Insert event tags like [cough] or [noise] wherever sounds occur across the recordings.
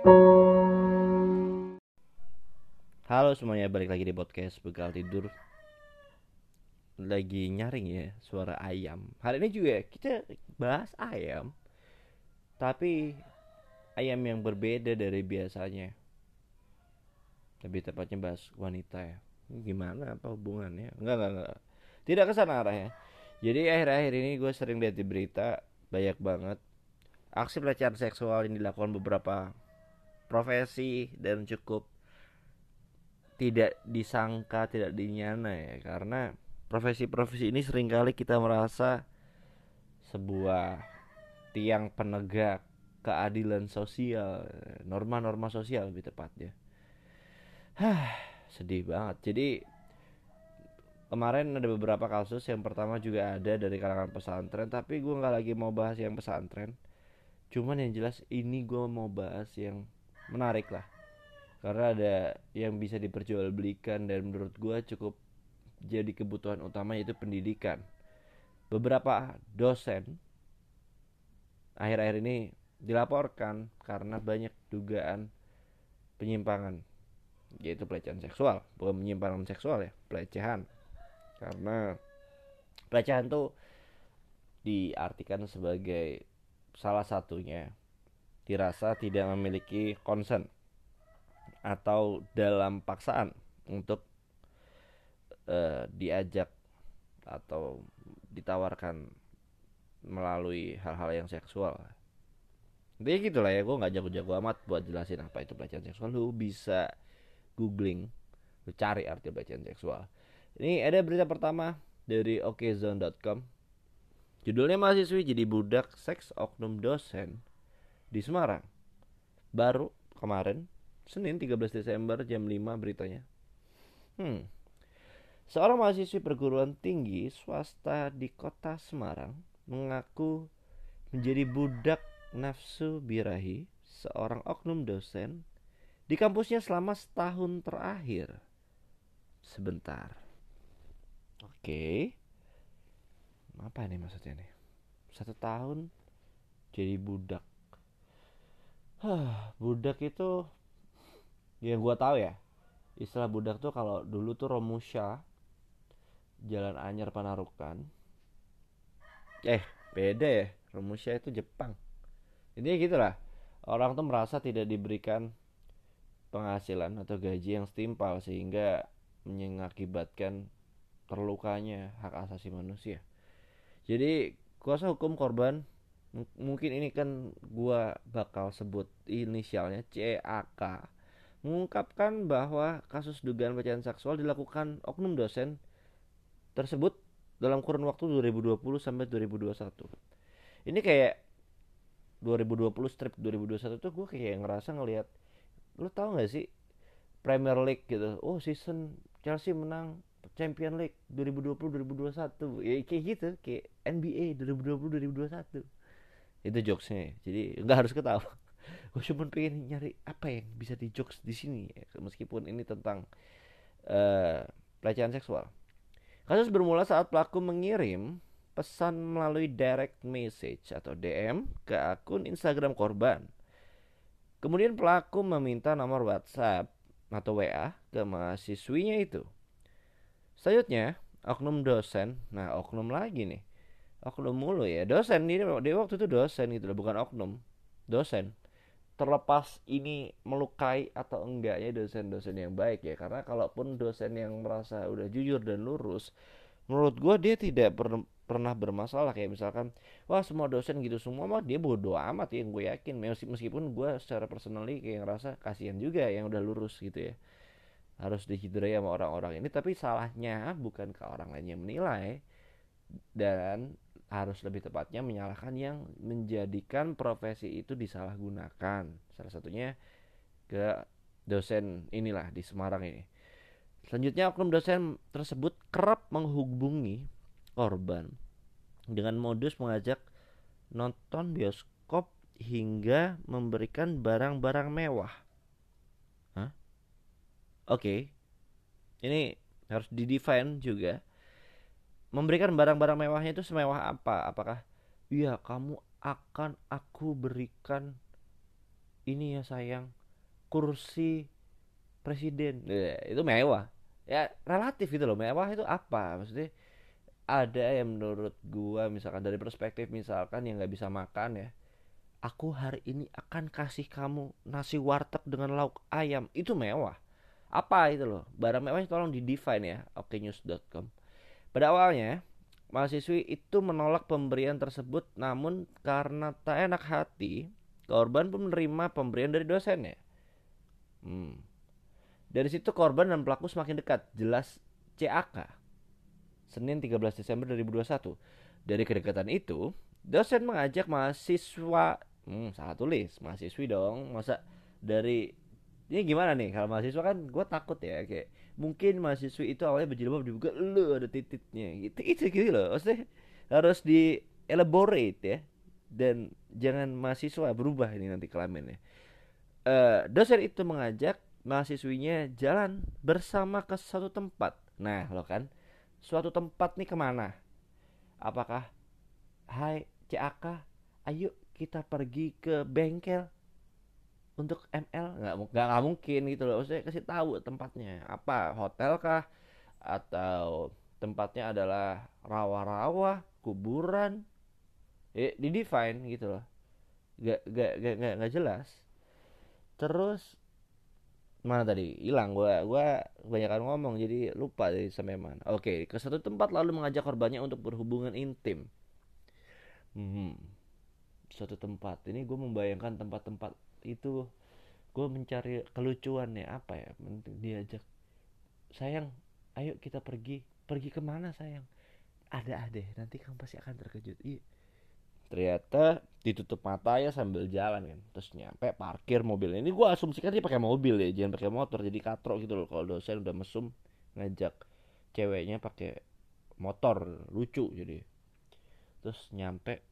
Halo semuanya, balik lagi di podcast Bekal Tidur. Lagi nyaring ya suara ayam. Hari ini juga kita bahas ayam. Tapi ayam yang berbeda dari biasanya. Lebih tepatnya bahas wanita ya. Gimana apa hubungannya? Enggak, enggak, enggak. Tidak ke sana arahnya. Jadi akhir-akhir ini gue sering lihat di berita Banyak banget. Aksi pelecehan seksual yang dilakukan beberapa profesi dan cukup tidak disangka, tidak dinyana ya karena profesi-profesi ini sering kali kita merasa sebuah tiang penegak keadilan sosial, norma-norma sosial lebih tepatnya. Hah, sedih banget. Jadi kemarin ada beberapa kasus yang pertama juga ada dari kalangan pesantren, tapi gue nggak lagi mau bahas yang pesantren. Cuman yang jelas ini gue mau bahas yang menarik lah. Karena ada yang bisa diperjualbelikan dan menurut gue cukup jadi kebutuhan utama yaitu pendidikan. Beberapa dosen akhir-akhir ini dilaporkan karena banyak dugaan penyimpangan yaitu pelecehan seksual. Bukan penyimpangan seksual ya pelecehan. Karena pelecehan tuh diartikan sebagai salah satunya dirasa tidak memiliki concern atau dalam paksaan untuk uh, diajak atau ditawarkan melalui hal-hal yang seksual. Intinya gitulah ya, gue nggak jago-jago amat buat jelasin apa itu pelecehan seksual. Lu bisa googling, lu cari arti pelecehan seksual. Ini ada berita pertama dari okezone.com. Judulnya mahasiswi jadi budak seks oknum dosen di Semarang. Baru kemarin Senin 13 Desember jam 5 beritanya. Hmm. Seorang mahasiswi perguruan tinggi swasta di kota Semarang mengaku menjadi budak nafsu birahi seorang oknum dosen di kampusnya selama setahun terakhir. Sebentar. Oke. Apa ini maksudnya nih? Satu tahun jadi budak. Budak itu yang gue tahu ya. Istilah budak tuh kalau dulu tuh Romusha Jalan Anyar Panarukan. Eh beda ya Romusha itu Jepang. Intinya gitulah orang tuh merasa tidak diberikan penghasilan atau gaji yang setimpal sehingga mengakibatkan terlukanya hak asasi manusia. Jadi kuasa hukum korban mungkin ini kan gua bakal sebut inisialnya CAK mengungkapkan bahwa kasus dugaan pelecehan seksual dilakukan oknum dosen tersebut dalam kurun waktu 2020 sampai 2021. Ini kayak 2020 strip 2021 tuh gue kayak ngerasa ngelihat lu tau gak sih Premier League gitu. Oh, season Chelsea menang Champion League 2020 2021. Ya kayak gitu, kayak NBA 2020 2021. Itu jokesnya. Jadi nggak harus ketawa. [laughs] Gue cuma pengen nyari apa yang bisa di jokes di sini meskipun ini tentang uh, pelecehan seksual. Kasus bermula saat pelaku mengirim pesan melalui direct message atau DM ke akun Instagram korban. Kemudian pelaku meminta nomor WhatsApp atau WA ke mahasiswinya itu. Selanjutnya oknum dosen. Nah oknum lagi nih oknum mulu ya. Dosen ini dia waktu itu dosen gitu loh bukan oknum. Dosen. Terlepas ini melukai atau enggaknya dosen-dosen yang baik ya. Karena kalaupun dosen yang merasa udah jujur dan lurus menurut gue dia tidak per pernah bermasalah. Kayak misalkan wah semua dosen gitu semua mah dia bodoh amat ya gue yakin. Meskipun gue secara personally kayak ngerasa kasihan juga yang udah lurus gitu ya. Harus dihidrai sama orang-orang ini. Tapi salahnya bukan ke orang lain yang menilai. Dan harus lebih tepatnya menyalahkan yang menjadikan profesi itu disalahgunakan. Salah satunya ke dosen inilah di Semarang ini. Selanjutnya oknum dosen tersebut kerap menghubungi korban dengan modus mengajak nonton bioskop hingga memberikan barang-barang mewah. Oke. Okay. Ini harus didefine juga memberikan barang-barang mewahnya itu semewah apa? Apakah iya kamu akan aku berikan ini ya sayang kursi presiden. Ya, itu mewah. Ya relatif gitu loh. Mewah itu apa? Maksudnya ada yang menurut gua misalkan dari perspektif misalkan yang nggak bisa makan ya aku hari ini akan kasih kamu nasi warteg dengan lauk ayam. Itu mewah. Apa itu loh? Barang mewah tolong di define ya okenews.com pada awalnya mahasiswi itu menolak pemberian tersebut namun karena tak enak hati korban pun menerima pemberian dari dosennya. Hmm. dari situ korban dan pelaku semakin dekat jelas CAK Senin 13 Desember 2021 dari kedekatan itu dosen mengajak mahasiswa hmm, salah tulis mahasiswi dong masa dari ini gimana nih? Kalau mahasiswa kan gue takut ya kayak mungkin mahasiswi itu awalnya berjilbab dibuka lu ada titiknya. Gitu itu gitu loh. Maksudnya harus di elaborate ya. Dan jangan mahasiswa berubah ini nanti kelaminnya uh, dosen itu mengajak mahasiswinya jalan bersama ke suatu tempat. Nah lo kan suatu tempat nih ke mana? Apakah hai CAK ayo kita pergi ke bengkel untuk ML nggak nggak nggak mungkin gitu loh. Saya kasih tahu tempatnya. Apa hotel kah? Atau tempatnya adalah rawa-rawa kuburan? Eh di define gitu loh. Gak gak gak, gak jelas. Terus mana tadi? Hilang. Gua gua kebanyakan ngomong jadi lupa dari sampai mana. Oke ke satu tempat lalu mengajak korbannya untuk berhubungan intim. Hmm. Suatu tempat. Ini gue membayangkan tempat-tempat itu gue mencari kelucuan ya apa ya diajak sayang ayo kita pergi pergi ke mana sayang? Ada ada nanti kamu pasti akan terkejut. Iya. Ternyata ditutup mata ya sambil jalan kan terus nyampe parkir mobil. Ini gue asumsikan dia pakai mobil ya jangan pakai motor jadi katrok gitu loh. Kalau dosen udah mesum ngajak ceweknya pakai motor lucu jadi. Terus nyampe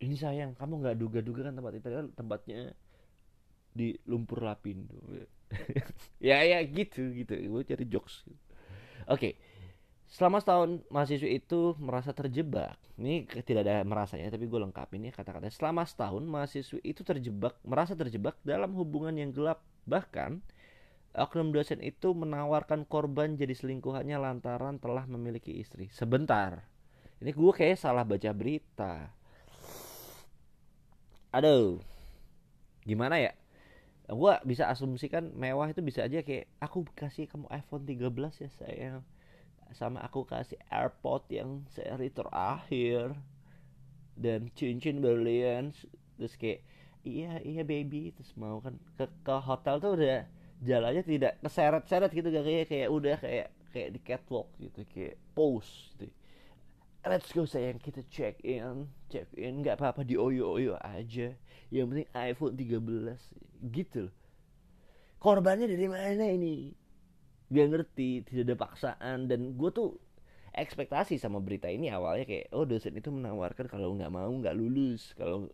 ini sayang kamu nggak duga-duga kan tempat itu? Kan tempatnya di lumpur lapindo [laughs] ya ya gitu gitu. Gue cari jokes. Oke. Okay. selama setahun mahasiswa itu merasa terjebak. Ini tidak ada merasanya tapi gue lengkap ini kata-kata. Selama setahun mahasiswa itu terjebak merasa terjebak dalam hubungan yang gelap. Bahkan oknum dosen itu menawarkan korban jadi selingkuhannya lantaran telah memiliki istri. Sebentar. Ini gue kayak salah baca berita aduh. Gimana ya? Gue bisa asumsikan mewah itu bisa aja kayak aku kasih kamu iPhone 13 ya sayang. Sama aku kasih AirPod yang seri terakhir. Dan cincin berlian. Terus kayak iya iya baby. Terus mau kan ke, ke hotel tuh udah jalannya tidak keseret-seret gitu gak kayak kayak udah kayak kayak di catwalk gitu kayak pose gitu. Let's go sayang. Kita check in check in nggak apa-apa di oyo oyo aja. Yang penting iPhone 13 gitu loh. Korbannya dari mana ini? Gak ngerti tidak ada paksaan. Dan gue tuh ekspektasi sama berita ini awalnya kayak oh dosen itu menawarkan kalau nggak mau nggak lulus. Kalau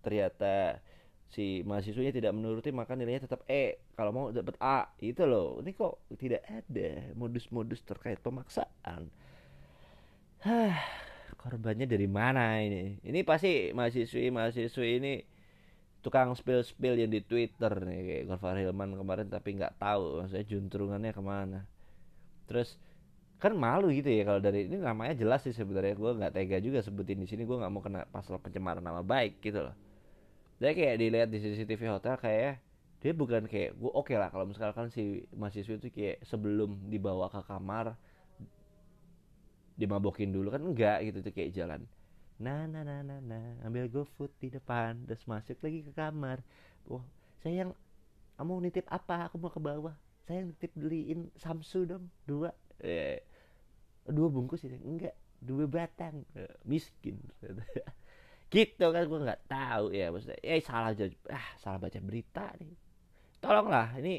ternyata si mahasiswanya tidak menuruti maka nilainya tetap E. Kalau mau dapat A itu loh. Ini kok tidak ada modus-modus terkait pemaksaan korbannya dari mana ini? Ini pasti mahasiswi-mahasiswi ini tukang spill-spill yang di Twitter nih kayak Gofar Hilman kemarin tapi nggak tahu maksudnya juntrungannya ke mana. Terus kan malu gitu ya kalau dari ini namanya jelas sih sebenarnya gue nggak tega juga sebutin di sini gue nggak mau kena pasal pencemaran nama baik gitu loh. Jadi kayak dilihat di CCTV hotel kayak dia bukan kayak gue oke okay lah kalau misalkan si mahasiswa itu kayak sebelum dibawa ke kamar dimabokin dulu. Kan enggak gitu tuh kayak jalan. Nah nah nah nah nah ambil GoFood di depan. Terus masuk lagi ke kamar. Wah sayang kamu nitip apa? Aku mau ke bawah. Saya nitip beliin Samsu dong. Dua. Eh, dua bungkus ya enggak. Dua batang. Eh, miskin. [laughs] Gitu kan gue nggak tahu ya maksudnya. Eh salah aja ah salah baca berita nih. Tolonglah ini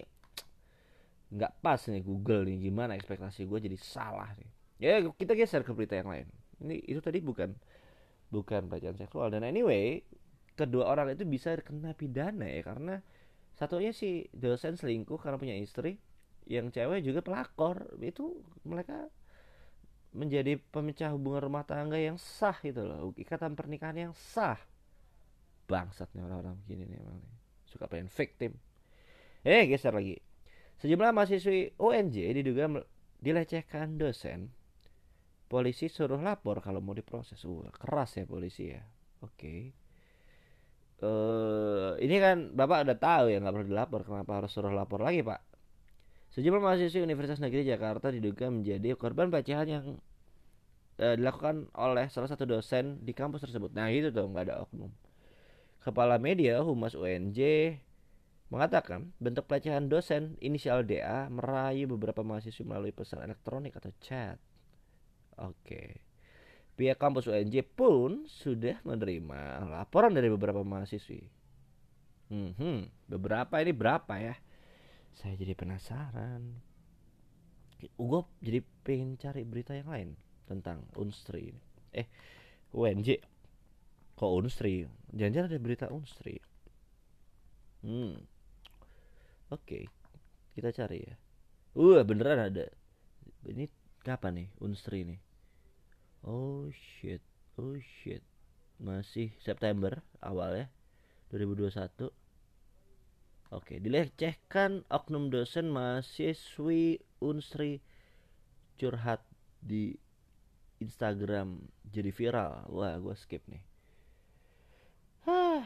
[tsk] nggak pas nih Google nih. Gimana ekspektasi gue jadi salah nih ya kita geser ke berita yang lain. Ini itu tadi bukan bukan pelecehan seksual. Dan anyway kedua orang itu bisa kena pidana ya karena satunya si dosen selingkuh karena punya istri yang cewek juga pelakor. Itu mereka menjadi pemecah hubungan rumah tangga yang sah itu loh. Ikatan pernikahan yang sah. Bangsatnya orang-orang begini nih emang nih. Suka pengen victim eh geser lagi. Sejumlah mahasiswi UNJ diduga dilecehkan dosen polisi suruh lapor kalau mau diproses. Uh keras ya polisi ya. Oke. Okay. uh, ini kan bapak udah tahu ya nggak perlu dilapor. Kenapa harus suruh lapor lagi pak? Sejumlah mahasiswi Universitas Negeri Jakarta diduga menjadi korban pelecehan yang uh, dilakukan oleh salah satu dosen di kampus tersebut. Nah itu tuh nggak ada oknum. Kepala media Humas UNJ mengatakan bentuk pelecehan dosen inisial DA merayu beberapa mahasiswa melalui pesan elektronik atau chat. Oke. Pihak kampus UNJ pun sudah menerima laporan dari beberapa mahasiswi. Hmm, beberapa ini berapa ya? Saya jadi penasaran. Gue jadi pengen cari berita yang lain tentang Unstri ini. Eh, UNJ. Kok Unstri? Jangan-jangan ada berita Unstri. Hmm. Oke, kita cari ya. Uh, beneran ada. Ini kapan nih Unsri ini? Oh shit, oh shit. Masih September awal ya, 2021. Oke, dilecehkan oknum dosen mahasiswi Unsri curhat di Instagram jadi viral. Wah, gue skip nih. Hah,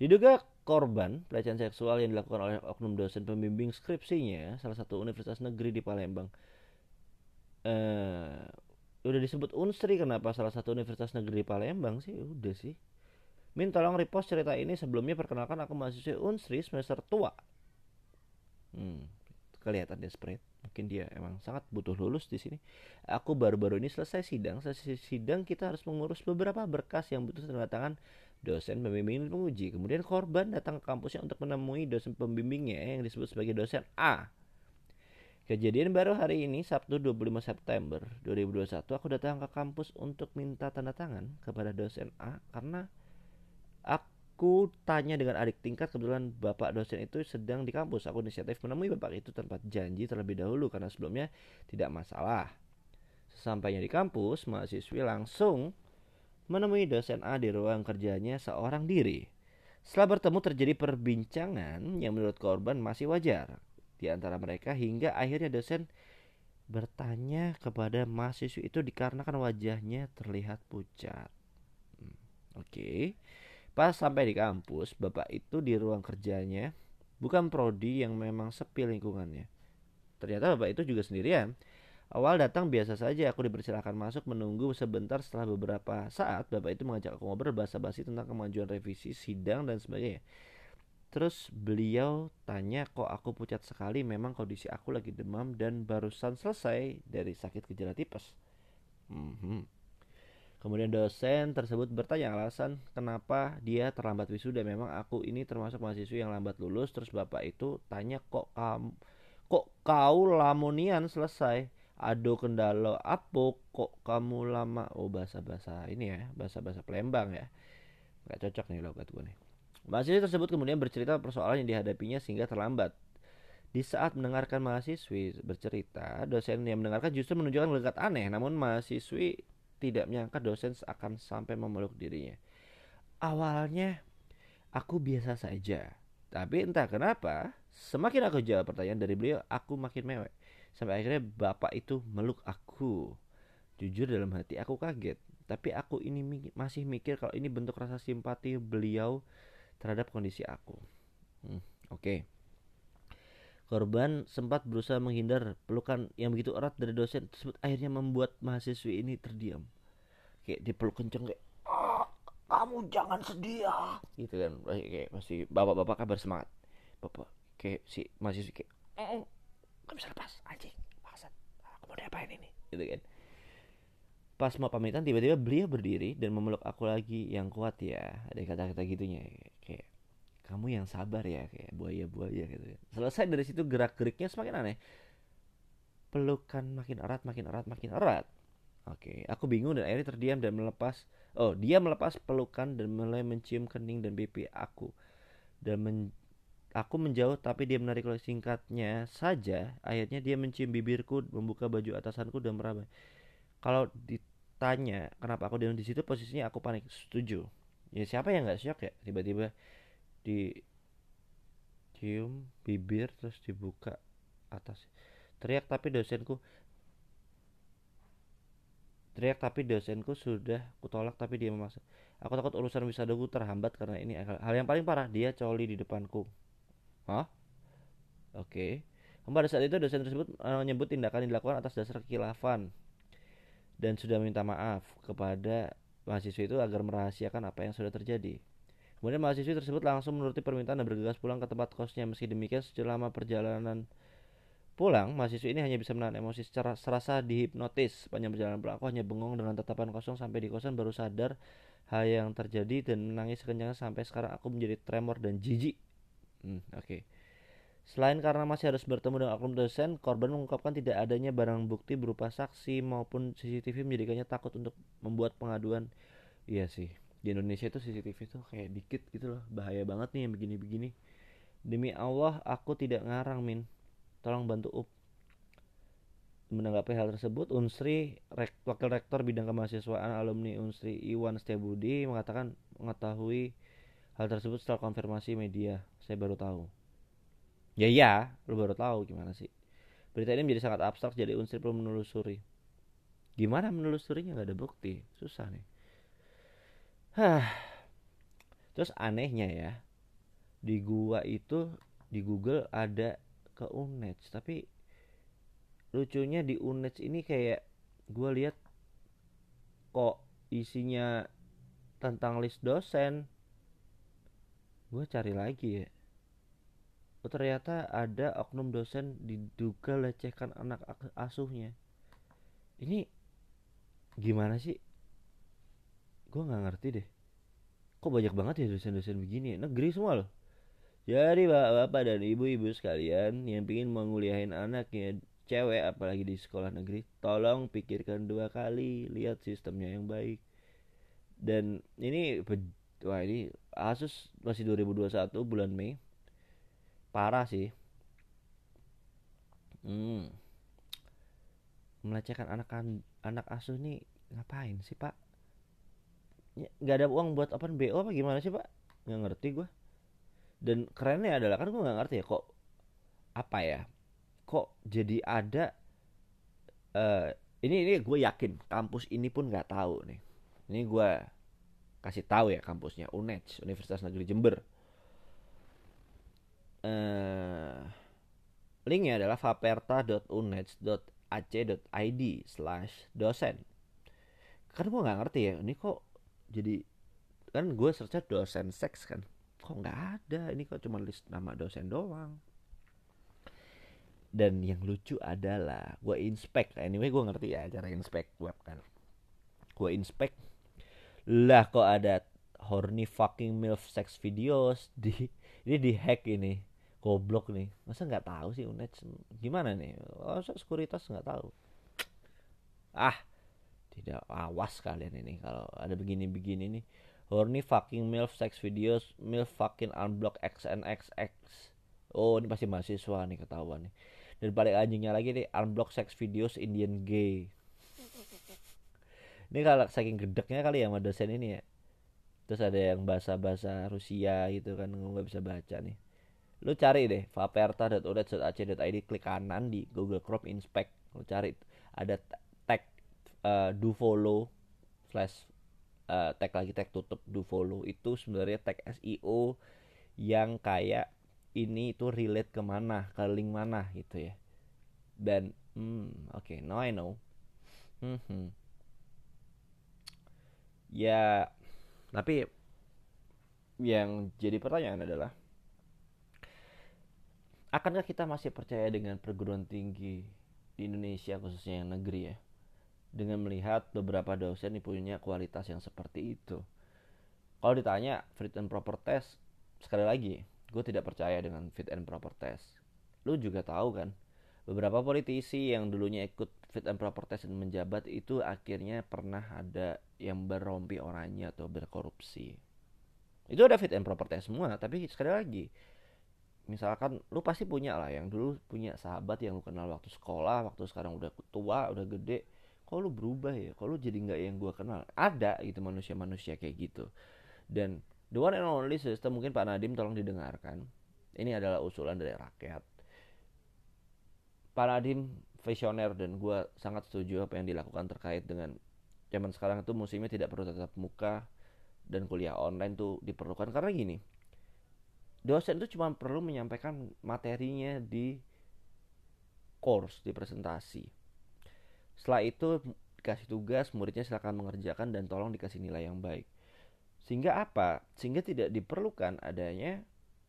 diduga korban pelecehan seksual yang dilakukan oleh oknum dosen pembimbing skripsinya salah satu universitas negeri di Palembang. Eh, udah disebut Unsri kenapa salah satu universitas negeri Palembang sih? Udah sih. Min tolong repost cerita ini sebelumnya perkenalkan aku mahasiswa Unsri semester tua. Hmm, kelihatan desperate. Mungkin dia emang sangat butuh lulus di sini. Aku baru-baru ini selesai sidang. Selesai sidang kita harus mengurus beberapa berkas yang butuh tanda tangan dosen pembimbing penguji. Kemudian korban datang ke kampusnya untuk menemui dosen pembimbingnya yang disebut sebagai dosen A. Kejadian baru hari ini Sabtu 25 September 2021 aku datang ke kampus untuk minta tanda tangan kepada dosen A karena aku tanya dengan adik tingkat kebetulan bapak dosen itu sedang di kampus. Aku inisiatif menemui bapak itu tanpa janji terlebih dahulu karena sebelumnya tidak masalah. Sesampainya di kampus, mahasiswi langsung menemui dosen A di ruang kerjanya seorang diri. Setelah bertemu terjadi perbincangan yang menurut korban masih wajar di antara mereka hingga akhirnya dosen bertanya kepada mahasiswa itu dikarenakan wajahnya terlihat pucat. Hmm, Oke, okay. pas sampai di kampus, bapak itu di ruang kerjanya bukan prodi yang memang sepi lingkungannya. Ternyata bapak itu juga sendirian. Awal datang biasa saja, aku dipersilakan masuk menunggu sebentar setelah beberapa saat Bapak itu mengajak aku ngobrol basa-basi tentang kemajuan revisi, sidang dan sebagainya Terus beliau tanya kok aku pucat sekali? Memang kondisi aku lagi demam dan barusan selesai dari sakit gejala tipes. Hmm. Kemudian dosen tersebut bertanya alasan kenapa dia terlambat wisuda? Memang aku ini termasuk mahasiswa yang lambat lulus. Terus bapak itu tanya kok kamu kok kau lamonian selesai? Ado kendala apa kok kamu lama? Oh bahasa bahasa ini ya bahasa bahasa Palembang ya. Nggak cocok nih logat gue nih mahasiswi tersebut kemudian bercerita persoalan yang dihadapinya sehingga terlambat di saat mendengarkan mahasiswi bercerita dosen yang mendengarkan justru menunjukkan legat aneh namun mahasiswi tidak menyangka dosen akan sampai memeluk dirinya awalnya aku biasa saja tapi entah kenapa semakin aku jawab pertanyaan dari beliau aku makin mewek Sampai akhirnya bapak itu meluk aku. Jujur dalam hati aku kaget. Tapi aku ini masih mikir kalau ini bentuk rasa simpati beliau terhadap kondisi aku. Hmm, Oke. Okay. Korban sempat berusaha menghindar pelukan yang begitu erat dari dosen tersebut akhirnya membuat mahasiswi ini terdiam. Kayak dipeluk kenceng kayak ah, kamu jangan sedih ya gitu kan kayak masih bapak-bapak kabar semangat bapak kayak si mahasiswi kayak Gak bisa lepas anjing maksud aku mau diapain ini gitu kan pas mau pamitan tiba-tiba beliau berdiri dan memeluk aku lagi yang kuat ya ada kata-kata gitunya kamu yang sabar ya kayak buaya-buaya gitu selesai dari situ gerak-geriknya semakin aneh pelukan makin erat makin erat makin erat oke aku bingung dan akhirnya terdiam dan melepas oh dia melepas pelukan dan mulai mencium kening dan pipi aku dan men Aku menjauh tapi dia menarik singkatnya saja. Akhirnya dia mencium bibirku, membuka baju atasanku dan meraba. Kalau ditanya kenapa aku diam di situ, posisinya aku panik. Setuju. Ya siapa yang nggak shock ya tiba-tiba di cium bibir terus dibuka atas. Teriak tapi dosenku teriak tapi dosenku sudah kutolak tapi dia memaksa. Aku takut urusan wisadaku terhambat karena ini hal yang paling parah. Dia coli di depanku. Hah? Oke. Okay. pada saat itu dosen tersebut eh, menyebut tindakan yang dilakukan atas dasar kilafan dan sudah minta maaf kepada mahasiswa itu agar merahasiakan apa yang sudah terjadi. Kemudian mahasiswa tersebut langsung menuruti permintaan dan bergegas pulang ke tempat kosnya. Meski demikian, selama perjalanan pulang, mahasiswa ini hanya bisa menahan emosi secara serasa dihipnotis. Sepanjang perjalanan pulang, aku hanya bengong dengan tatapan kosong sampai di kosan baru sadar hal yang terjadi dan menangis sekencangnya sampai sekarang aku menjadi tremor dan jijik. Hmm, Oke. Okay. Selain karena masih harus bertemu dengan oknum dosen, korban mengungkapkan tidak adanya barang bukti berupa saksi maupun CCTV menjadikannya takut untuk membuat pengaduan. Iya sih, di Indonesia itu CCTV tuh kayak dikit gitu loh, bahaya banget nih yang begini-begini. Demi Allah, aku tidak ngarang, Min. Tolong bantu up. Menanggapi hal tersebut, Unsri, Wakil Rektor Bidang Kemahasiswaan Alumni Unsri Iwan Setiabudi mengatakan mengetahui hal tersebut setelah konfirmasi media. Saya baru tahu. Ya iya, lu baru tahu gimana sih. Berita ini menjadi sangat abstrak jadi unsur perlu menelusuri. Gimana menelusurinya nggak ada bukti, susah nih. Hah. Terus anehnya ya, di gua itu di Google ada ke Unech, tapi lucunya di Unech ini kayak gua lihat kok isinya tentang list dosen. Gua cari lagi ya oh, ternyata ada oknum dosen diduga lecehkan anak asuhnya ini gimana sih gue nggak ngerti deh. Kok banyak banget ya dosen-dosen begini? Negeri semua loh. Jadi bapak-bapak dan ibu-ibu sekalian yang ingin menguliahin anaknya cewek apalagi di sekolah negeri tolong pikirkan dua kali lihat sistemnya yang baik. Dan ini wah ini Asus masih 2021 bulan Mei. Parah sih. Hmm. melecehkan anak anak asuh nih ngapain sih pak nggak ada uang buat open bo apa gimana sih pak? Nggak ngerti gue dan kerennya adalah kan gue nggak ngerti ya kok apa ya kok jadi ada uh, ini ini gue yakin kampus ini pun nggak tahu nih. Ini gue kasih tahu ya kampusnya UNED Universitas Negeri Jember. Uh, linknya adalah faperta.uneds.ac.id slash dosen. Kan gue nggak ngerti ya ini kok jadi kan gue search dosen seks kan. Kok nggak ada? Ini kok cuma list nama dosen doang. Dan yang lucu adalah gue inspect. Anyway gue ngerti ya cara inspect web kan. Gue inspect. Lah kok ada horny fucking milf sex videos [laughs] di ini di hack ini. Goblok nih. Masa nggak tahu sih unet gimana nih? Masa sekuritas nggak tahu? Ah tidak awas kalian ini. Kalau ada begini-begini nih horny fucking milf sex videos milf fucking unblock xnxx oh ini pasti mahasiswa nih ketahuan nih. Dan balik anjingnya lagi nih unblock sex videos Indian gay. Ini kalau saking gedeknya kali ya sama dosen ini ya. Terus ada yang bahasa-bahasa Rusia gitu kan nggak bisa baca nih. Lu cari deh vaperta.unet.ac.id klik kanan di Google Chrome inspect. Lu cari ada uh, do follow slash uh, tag lagi tag tutup do follow itu sebenarnya tag SEO yang kayak ini itu relate ke mana ke link mana gitu ya. Dan hmm, oke okay, now I know. Hmm, hmm. ya tapi yang jadi pertanyaan adalah akankah kita masih percaya dengan perguruan tinggi di Indonesia khususnya yang negeri ya dengan melihat beberapa dosen yang punya kualitas yang seperti itu. Kalau ditanya fit and proper test sekali lagi gue tidak percaya dengan fit and proper test. Lu juga tahu kan beberapa politisi yang dulunya ikut fit and proper test dan menjabat itu akhirnya pernah ada yang berompi orangnya atau berkorupsi. Itu ada fit and proper test semua tapi sekali lagi misalkan lu pasti punya lah yang dulu punya sahabat yang lu kenal waktu sekolah waktu sekarang udah tua udah gede kok lu berubah ya? Lu jadi nggak yang gua kenal? Ada gitu manusia-manusia kayak gitu. Dan the one and only system mungkin Pak Nadim tolong didengarkan. Ini adalah usulan dari rakyat. Pak Nadiem visioner dan gue sangat setuju apa yang dilakukan terkait dengan zaman sekarang itu musimnya tidak perlu tetap muka dan kuliah online tuh diperlukan. Karena gini dosen itu cuma perlu menyampaikan materinya di course di presentasi setelah itu dikasih tugas muridnya silakan mengerjakan dan tolong dikasih nilai yang baik. Sehingga apa? Sehingga tidak diperlukan adanya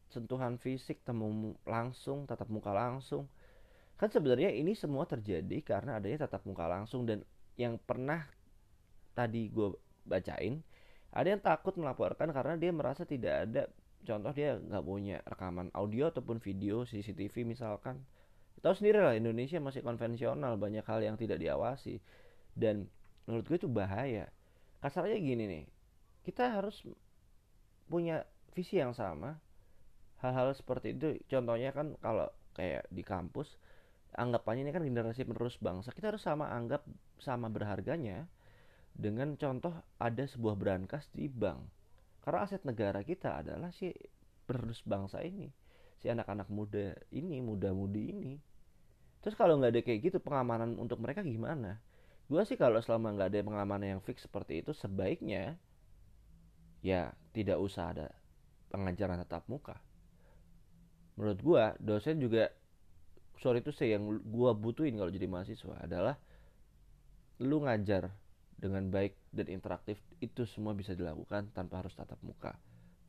sentuhan fisik temu langsung tatap muka langsung. Kan sebenarnya ini semua terjadi karena adanya tatap muka langsung dan yang pernah tadi gue bacain ada yang takut melaporkan karena dia merasa tidak ada contoh dia nggak punya rekaman audio ataupun video CCTV misalkan tahu sendiri lah Indonesia masih konvensional banyak hal yang tidak diawasi. Dan menurut gue itu bahaya. Kasarnya gini nih kita harus punya visi yang sama. Hal-hal seperti itu contohnya kan kalau kayak di kampus anggapannya ini kan generasi penerus bangsa kita harus sama anggap sama berharganya dengan contoh ada sebuah brankas di bank. Karena aset negara kita adalah si penerus bangsa ini si anak-anak muda ini muda-mudi ini. Terus kalau nggak ada kayak gitu pengamanan untuk mereka gimana? Gue sih kalau selama nggak ada pengamanan yang fix seperti itu sebaiknya ya tidak usah ada pengajaran tatap muka. Menurut gue dosen juga sorry itu saya yang gue butuhin kalau jadi mahasiswa adalah lu ngajar dengan baik dan interaktif itu semua bisa dilakukan tanpa harus tatap muka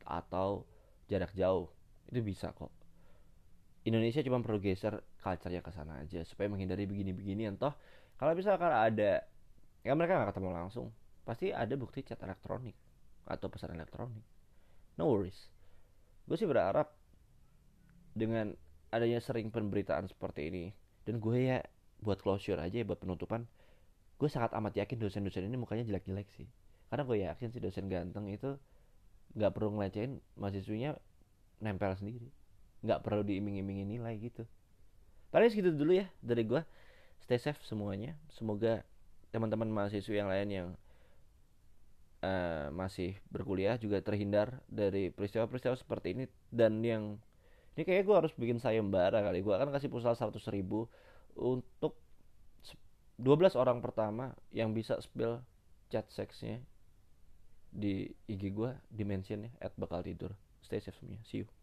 atau jarak jauh. Itu bisa kok Indonesia cuma perlu geser culture-nya ke sana aja supaya menghindari begini-begini toh kalau misalkan ada ya mereka nggak ketemu langsung pasti ada bukti chat elektronik atau pesan elektronik. No worries. Gue sih berharap dengan adanya sering pemberitaan seperti ini dan gue ya buat closure aja ya buat penutupan gue sangat amat yakin dosen-dosen ini mukanya jelek-jelek sih. Karena gue yakin si dosen ganteng itu nggak perlu ngelecehin mahasiswinya nempel sendiri nggak perlu diiming-imingi nilai gitu. Paling segitu dulu ya dari gue stay safe semuanya. Semoga teman-teman mahasiswa yang lain yang uh, masih berkuliah juga terhindar dari peristiwa-peristiwa seperti ini. Dan yang ini kayaknya gue harus bikin sayembara kali. Gue akan kasih pulsa 100 ribu untuk 12 orang pertama yang bisa spill chat seksnya di IG gue di mention ya at bakal tidur. Stay safe semuanya. See you